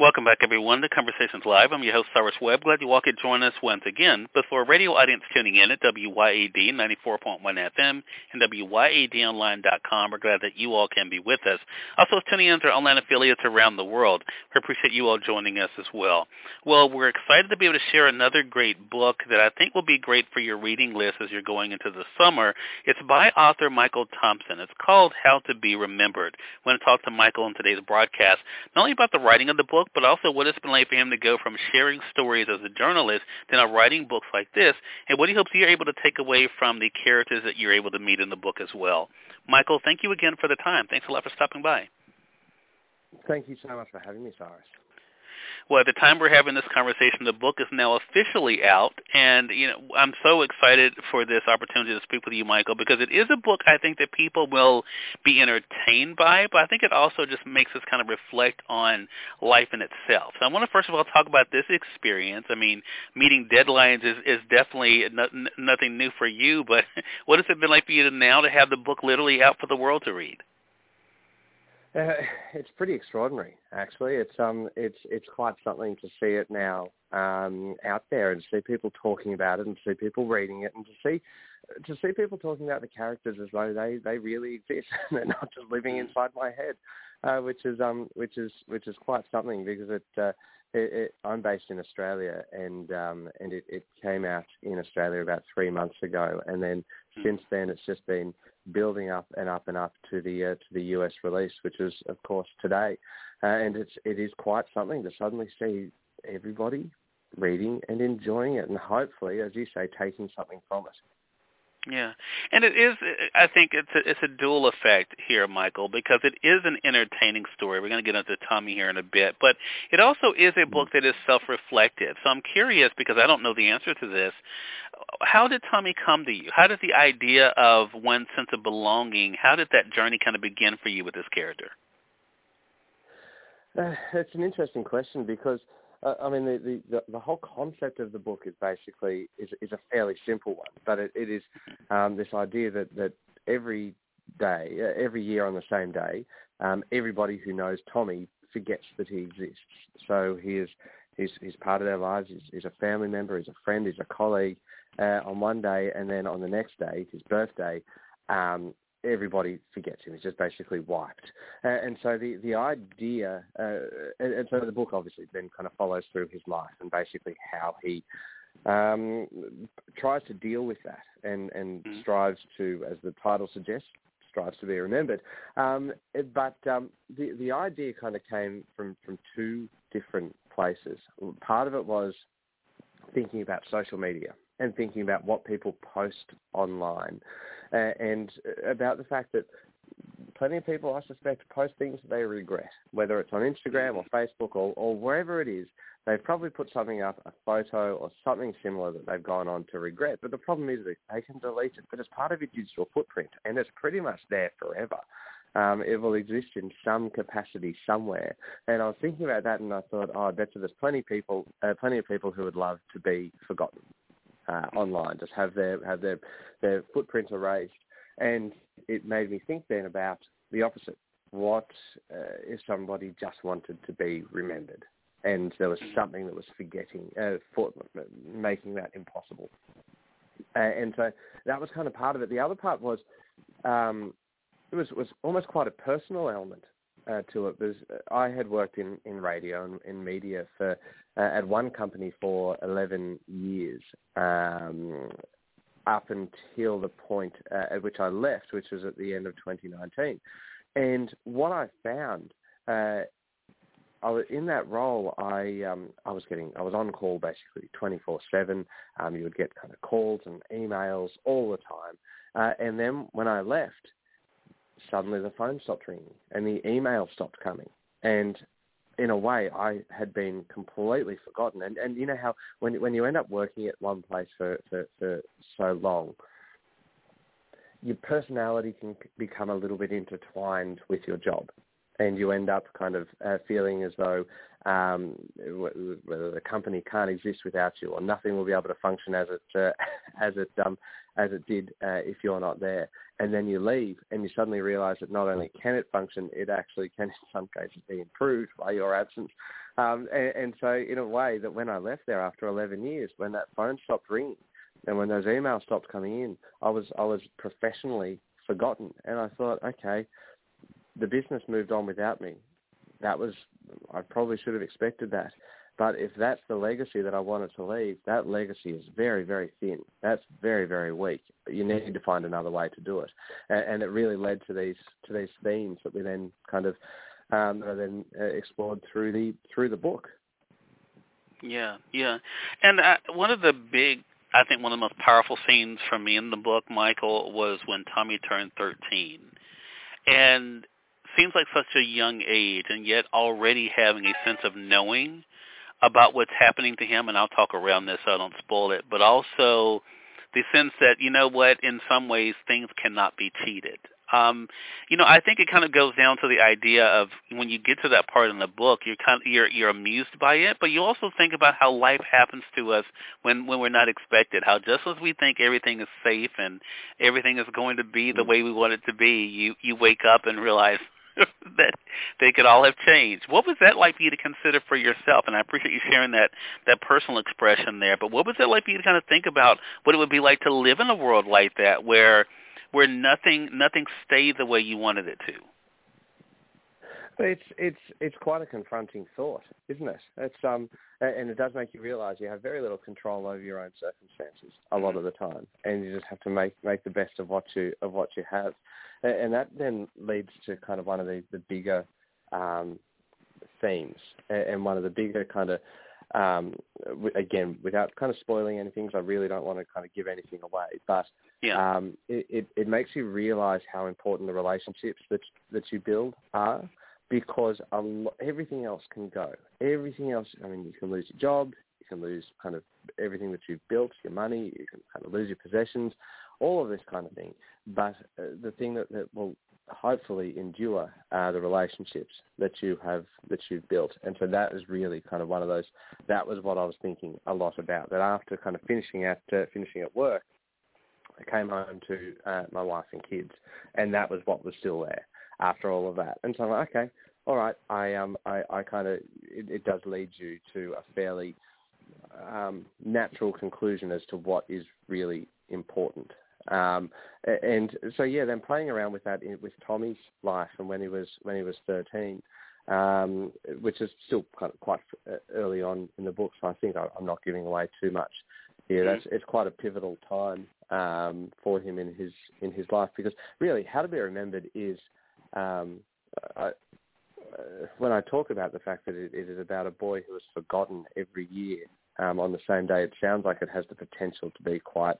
Welcome back, everyone, to Conversations Live. I'm your host, Cyrus Webb. Glad you all could join us once again. But for a radio audience tuning in at WYAD 94.1 FM and WYADonline.com, we're glad that you all can be with us. Also tuning in to our online affiliates around the world. We appreciate you all joining us as well. Well, we're excited to be able to share another great book that I think will be great for your reading list as you're going into the summer. It's by author Michael Thompson. It's called How to Be Remembered. I want to talk to Michael in today's broadcast, not only about the writing of the book, but also what it's been like for him to go from sharing stories as a journalist to now writing books like this, and what he hopes you're able to take away from the characters that you're able to meet in the book as well. Michael, thank you again for the time. Thanks a lot for stopping by. Thank you so much for having me, Cyrus. Well, at the time we're having this conversation, the book is now officially out, and you know I'm so excited for this opportunity to speak with you, Michael, because it is a book I think that people will be entertained by, but I think it also just makes us kind of reflect on life in itself. So I want to first of all talk about this experience. I mean, meeting deadlines is, is definitely nothing new for you, but what has it been like for you to now to have the book literally out for the world to read? Uh, it's pretty extraordinary, actually. It's um, it's it's quite something to see it now um, out there and see people talking about it and see people reading it and to see to see people talking about the characters as though they they really exist and they're not just living inside my head, uh, which is um, which is which is quite something because it. Uh, it, it, I'm based in Australia, and um, and it, it came out in Australia about three months ago, and then mm. since then it's just been building up and up and up to the uh, to the US release, which is of course today, uh, and it's it is quite something to suddenly see everybody reading and enjoying it, and hopefully, as you say, taking something from it. Yeah, and it is. I think it's a, it's a dual effect here, Michael, because it is an entertaining story. We're going to get into Tommy here in a bit, but it also is a book that is self-reflective. So I'm curious because I don't know the answer to this. How did Tommy come to you? How did the idea of one sense of belonging? How did that journey kind of begin for you with this character? Uh, it's an interesting question because uh, I mean, the, the, the whole concept of the book is basically is, is a fairly simple one, but it, it is um, this idea that, that every day, uh, every year on the same day, um, everybody who knows Tommy forgets that he exists. So he is he's, he's part of their lives. He's, he's a family member. He's a friend. He's a colleague uh, on one day, and then on the next day, his birthday, um, everybody forgets him. He's just basically wiped. Uh, and so the the idea, uh, and, and, so the book obviously then kind of follows through his life and basically how he um, tries to deal with that and and mm-hmm. strives to, as the title suggests, strives to be remembered. Um, but um, the the idea kind of came from from two different places. Part of it was thinking about social media and thinking about what people post online uh, and about the fact that plenty of people, I suspect, post things that they regret, whether it's on Instagram or Facebook or, or wherever it is. They've probably put something up, a photo or something similar that they've gone on to regret. But the problem is that they can delete it, but it's part of your digital footprint, and it's pretty much there forever. Um, it will exist in some capacity somewhere. And I was thinking about that, and I thought, oh, I bet you there's plenty of people, uh, plenty of people who would love to be forgotten uh, online, just have their have their their footprint erased. And it made me think then about the opposite. What uh, if somebody just wanted to be remembered, and there was something that was forgetting, uh, for, making that impossible? Uh, and so that was kind of part of it. The other part was um, it was was almost quite a personal element uh, to it. Because I had worked in in radio and in media for uh, at one company for 11 years um, up until the point uh, at which I left, which was at the end of 2019. And what I found, uh, I was, in that role, I um, I was getting I was on call basically 24/7. Um, you would get kind of calls and emails all the time. Uh, and then when I left, suddenly the phone stopped ringing and the email stopped coming. And in a way, I had been completely forgotten. And and you know how when when you end up working at one place for for, for so long, your personality can become a little bit intertwined with your job, and you end up kind of uh, feeling as though um, whether the company can't exist without you, or nothing will be able to function as it uh, as it um, as it did uh, if you're not there. And then you leave, and you suddenly realise that not only can it function, it actually can, in some cases, be improved by your absence. Um, and, and so, in a way, that when I left there after 11 years, when that phone stopped ringing, and when those emails stopped coming in, I was I was professionally forgotten, and I thought, okay, the business moved on without me. That was I probably should have expected that. But if that's the legacy that I wanted to leave, that legacy is very, very thin. That's very, very weak. You need to find another way to do it, and, and it really led to these to these themes that we then kind of um, then uh, explored through the through the book. Yeah, yeah, and uh, one of the big, I think, one of the most powerful scenes for me in the book, Michael, was when Tommy turned thirteen, and seems like such a young age, and yet already having a sense of knowing about what's happening to him, and I'll talk around this so I don't spoil it, but also the sense that, you know what, in some ways things cannot be cheated. Um, you know, I think it kind of goes down to the idea of when you get to that part in the book, you're kind of you're you're amused by it, but you also think about how life happens to us when when we're not expected. How just as we think everything is safe and everything is going to be the mm. way we want it to be, you you wake up and realize that they could all have changed. What was that like for you to consider for yourself? And I appreciate you sharing that that personal expression there. But what was it like for you to kind of think about what it would be like to live in a world like that, where where nothing nothing stayed the way you wanted it to? It's it's it's quite a confronting thought, isn't it? It's um and it does make you realise you have very little control over your own circumstances a lot of the time, and you just have to make make the best of what you of what you have and that then leads to kind of one of the, the bigger um, themes and one of the bigger kind of um, again without kind of spoiling anything because I really don't want to kind of give anything away but yeah. um, it, it, it makes you realize how important the relationships that that you build are because a lo- everything else can go everything else I mean you can lose your job you can lose kind of everything that you've built your money you can kind of lose your possessions all of this kind of thing. But uh, the thing that, that will hopefully endure are the relationships that you have that you've built. And so that is really kind of one of those. That was what I was thinking a lot about. That after kind of finishing at uh, finishing at work, I came home to uh, my wife and kids, and that was what was still there after all of that. And so I'm like, okay, all right. I um I, I kind of it, it does lead you to a fairly um, natural conclusion as to what is really important um, and so yeah, then playing around with that in, with Tommy's life and when he was when he was 13, um, which is still kind of quite early on in the book, so I think I, am not giving away too much here. Mm-hmm. That's it's quite a pivotal time um, for him in his in his life because really, how to be remembered is. Um, I, uh, when I talk about the fact that it, it is about a boy who is forgotten every year um, on the same day, it sounds like it has the potential to be quite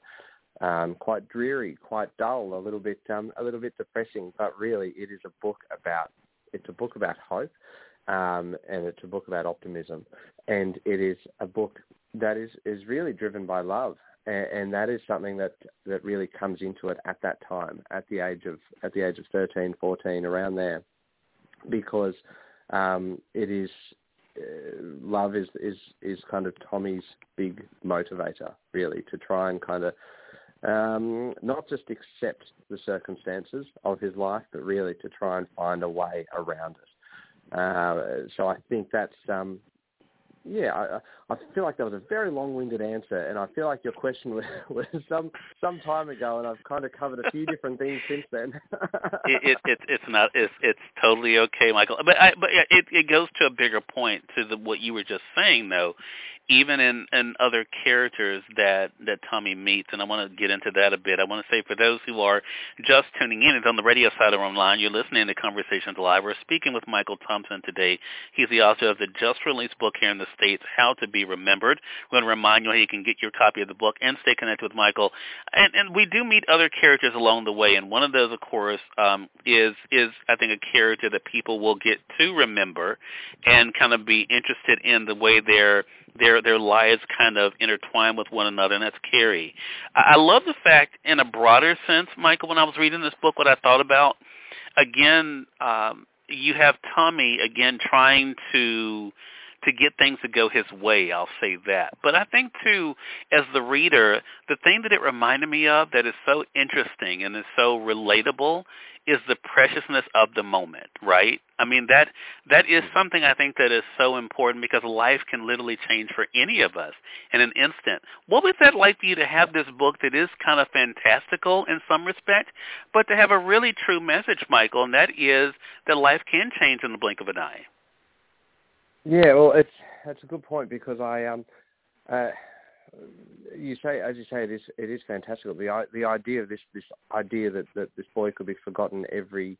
um, quite dreary, quite dull, a little bit um, a little bit depressing. But really, it is a book about it's a book about hope, um, and it's a book about optimism, and it is a book that is is really driven by love, and, that is something that that really comes into it at that time, at the age of at the age of 13, 14, around there, because um, it is uh, love is is is kind of Tommy's big motivator, really, to try and kind of um, not just accept the circumstances of his life, but really to try and find a way around it. Uh, so I think that's um, yeah, I, I feel like that was a very long-winded answer, and I feel like your question was, was some some time ago, and I've kind of covered a few different things since then. it, it, it it's not it's it's totally okay, Michael. But I, but it it goes to a bigger point to the what you were just saying, though, even in, in other characters that, that Tommy meets, and I want to get into that a bit. I want to say for those who are just tuning in, it's on the radio side or online, you're listening to Conversations Live. We're speaking with Michael Thompson today. He's the author of the just-released book here in the States, How to Be Remembered. We're going to remind you how you can get your copy of the book and stay connected with Michael. And, and we do meet other characters along the way, and one of those, of course, um, is, is, I think, a character that people will get to remember and kind of be interested in the way they're their their lives kind of intertwine with one another, and that's Carrie. I, I love the fact, in a broader sense, Michael. When I was reading this book, what I thought about again, um, you have Tommy again trying to to get things to go his way, I'll say that. But I think too, as the reader, the thing that it reminded me of that is so interesting and is so relatable is the preciousness of the moment, right? I mean that that is mm-hmm. something I think that is so important because life can literally change for any of us in an instant. What was that like for you to have this book that is kind of fantastical in some respect, but to have a really true message, Michael, and that is that life can change in the blink of an eye. Yeah, well, it's that's a good point because I um, uh, you say as you say it is it is fantastical. The the idea of this this idea that that this boy could be forgotten every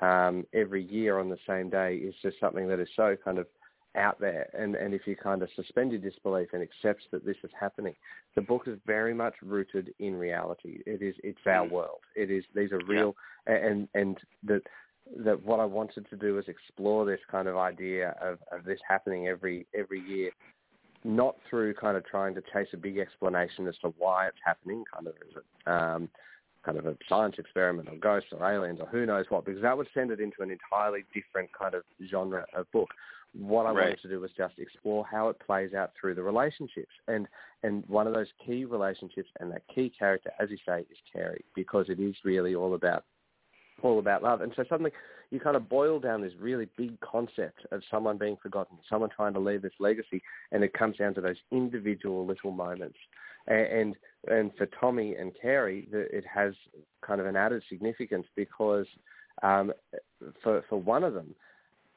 um every year on the same day is just something that is so kind of out there and and if you kind of suspend your disbelief and accepts that this is happening the book is very much rooted in reality it is it's our mm. world it is these are real yeah. and and that that what I wanted to do was explore this kind of idea of, of this happening every every year, not through kind of trying to chase a big explanation as to why it's happening, kind of as a um, kind of a science experiment or ghosts or aliens or who knows what, because that would send it into an entirely different kind of genre of book. What I right. wanted to do was just explore how it plays out through the relationships, and and one of those key relationships and that key character, as you say, is Carrie, because it is really all about all about love. And so suddenly you kind of boil down this really big concept of someone being forgotten, someone trying to leave this legacy, and it comes down to those individual little moments. And and for Tommy and Carrie, it has kind of an added significance because um, for for one of them,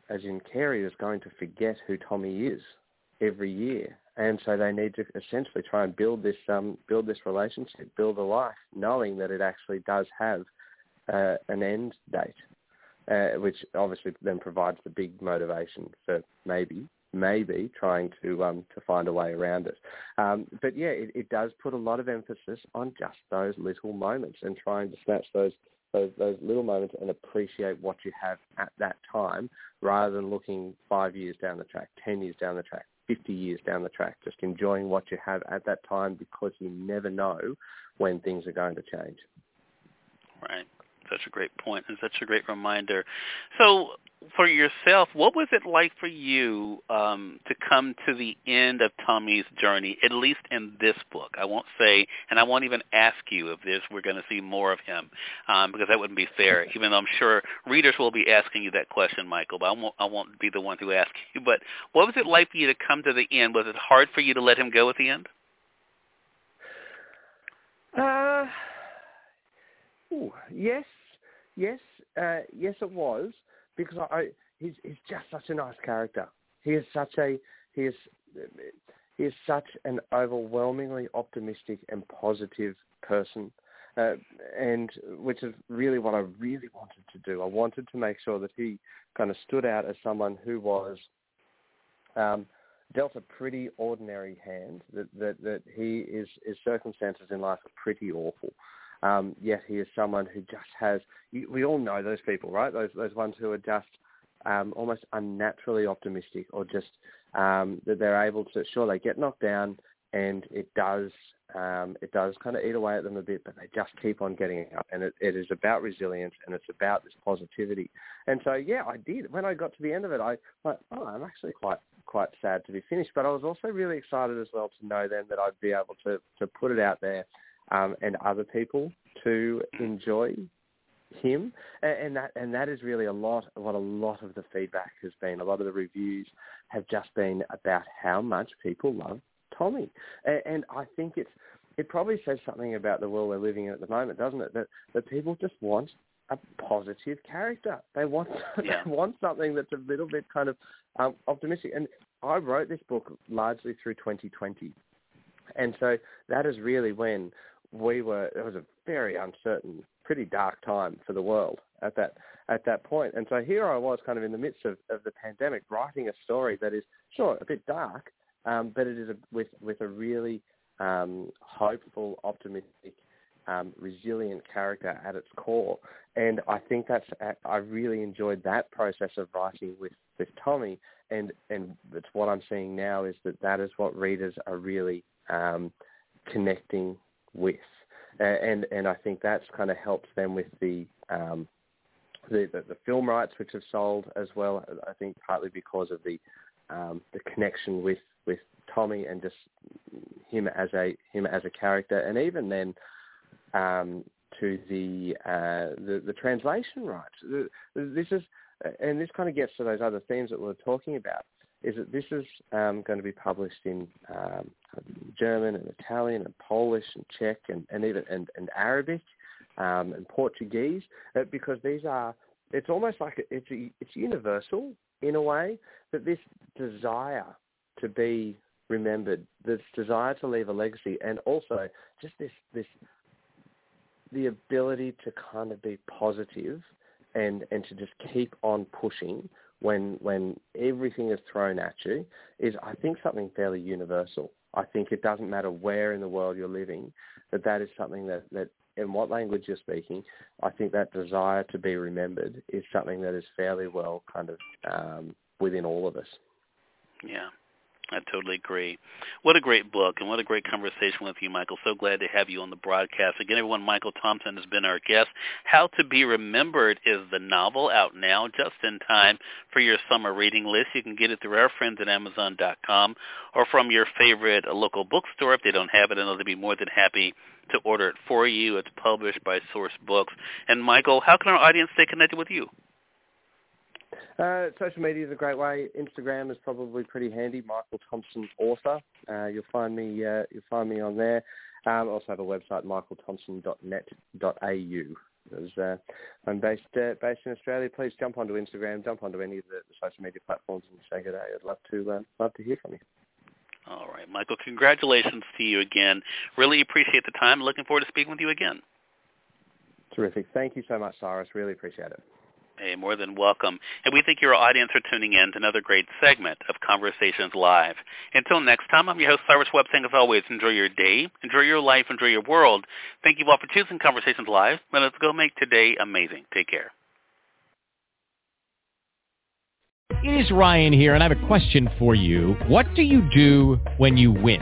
as in Carrie is going to forget who Tommy is every year, and so they need to essentially try and build this um, build this relationship, build a life, knowing that it actually does have uh, an end date, uh, which obviously then provides the big motivation for maybe maybe trying to um, to find a way around it. Um, but yeah, it, it does put a lot of emphasis on just those little moments and trying to snatch those those, those little moments and appreciate what you have at that time rather than looking five years down the track, ten years down the track, 50 years down the track, just enjoying what you have at that time because you never know when things are going to change. Right such a great point and such a great reminder. So for yourself, what was it like for you um, to come to the end of Tommy's journey, at least in this book? I won't say, and I won't even ask you if this we're going to see more of him, um, because that wouldn't be fair. Even though I'm sure readers will be asking you that question, Michael, but I won't, I won't be the one to ask you. But what was it like for you to come to the end? Was it hard for you to let him go at the end? Uh, ooh, yes yes, uh, yes, it was because I, I he's he's just such a nice character. He is such a he is he is such an overwhelmingly optimistic and positive person. Uh, and which is really what I really wanted to do. I wanted to make sure that he kind of stood out as someone who was um, dealt a pretty ordinary hand. That that that he is his circumstances in life are pretty awful, um, yet he is someone who just has. We all know those people, right? Those those ones who are just um, almost unnaturally optimistic, or just um, that they're able to. Sure, they get knocked down, and it does um, it does kind of eat away at them a bit, but they just keep on getting up. And it, it is about resilience, and it's about this positivity. And so, yeah, I did. When I got to the end of it, I thought, oh, I'm actually quite quite sad to be finished. But I was also really excited as well to know then that I'd be able to to put it out there um, and other people to enjoy him, and, and that and that is really a lot what a lot of the feedback has been. A lot of the reviews have just been about how much people love Tommy, and, and I think it's it probably says something about the world we're living in at the moment, doesn't it? That that people just want a positive character. They want yeah. they want something that's a little bit kind of um, optimistic. And I wrote this book largely through 2020, and so that is really when we were it was a very uncertain, pretty dark time for the world at that at that point. And so here I was, kind of in the midst of, of the pandemic, writing a story that is sure a bit dark, um, but it is a, with with a really um, hopeful, optimistic um, resilient character at its core. And I think that's I really enjoyed that process of writing with with Tommy, and and it's what I'm seeing now is that that is what readers are really um, connecting with, and and I think that's kind of helped them with the um, the, the, the film rights which have sold as well. I think partly because of the um, the connection with with Tommy and just him as a him as a character, and even then um, to the, uh, the the translation rights. This is and this kind of gets to those other themes that we are talking about. Is that this is um, going to be published in um, German and Italian and Polish and Czech and, and even and, and Arabic um, and Portuguese uh, because these are it's almost like it's it's universal in a way that this desire to be remembered, this desire to leave a legacy, and also just this this the ability to kind of be positive and and to just keep on pushing when when everything is thrown at you is I think something fairly universal. I think it doesn't matter where in the world you're living, that that is something that that in what language you're speaking, I think that desire to be remembered is something that is fairly well kind of um, within all of us. Yeah, I totally agree. What a great book and what a great conversation with you, Michael. So glad to have you on the broadcast. Again, everyone, Michael Thompson has been our guest. How to Be Remembered is the novel out now just in time for your summer reading list. You can get it through our friends at Amazon.com or from your favorite local bookstore. If they don't have it, I know they'd be more than happy to order it for you. It's published by Source Books. And Michael, how can our audience stay connected with you? Uh, social media is a great way. Instagram is probably pretty handy. Michael Thompson author. Uh, you'll find me. Uh, you'll find me on there. Um, also have a website, michaelthompson.net.au. As, uh, I'm based uh, based in Australia. Please jump onto Instagram, jump onto any of the, the social media platforms, and say good day. I'd love to uh, love to hear from you. All right, Michael. Congratulations to you again. Really appreciate the time. Looking forward to speaking with you again. Terrific. Thank you so much, Cyrus. Really appreciate it. Hey, more than welcome. And we thank your audience for tuning in to another great segment of Conversations Live. Until next time, I'm your host, Cyrus Webb, saying as always, enjoy your day, enjoy your life, enjoy your world. Thank you all for choosing Conversations Live. Now let's go make today amazing. Take care. It is Ryan here, and I have a question for you. What do you do when you win?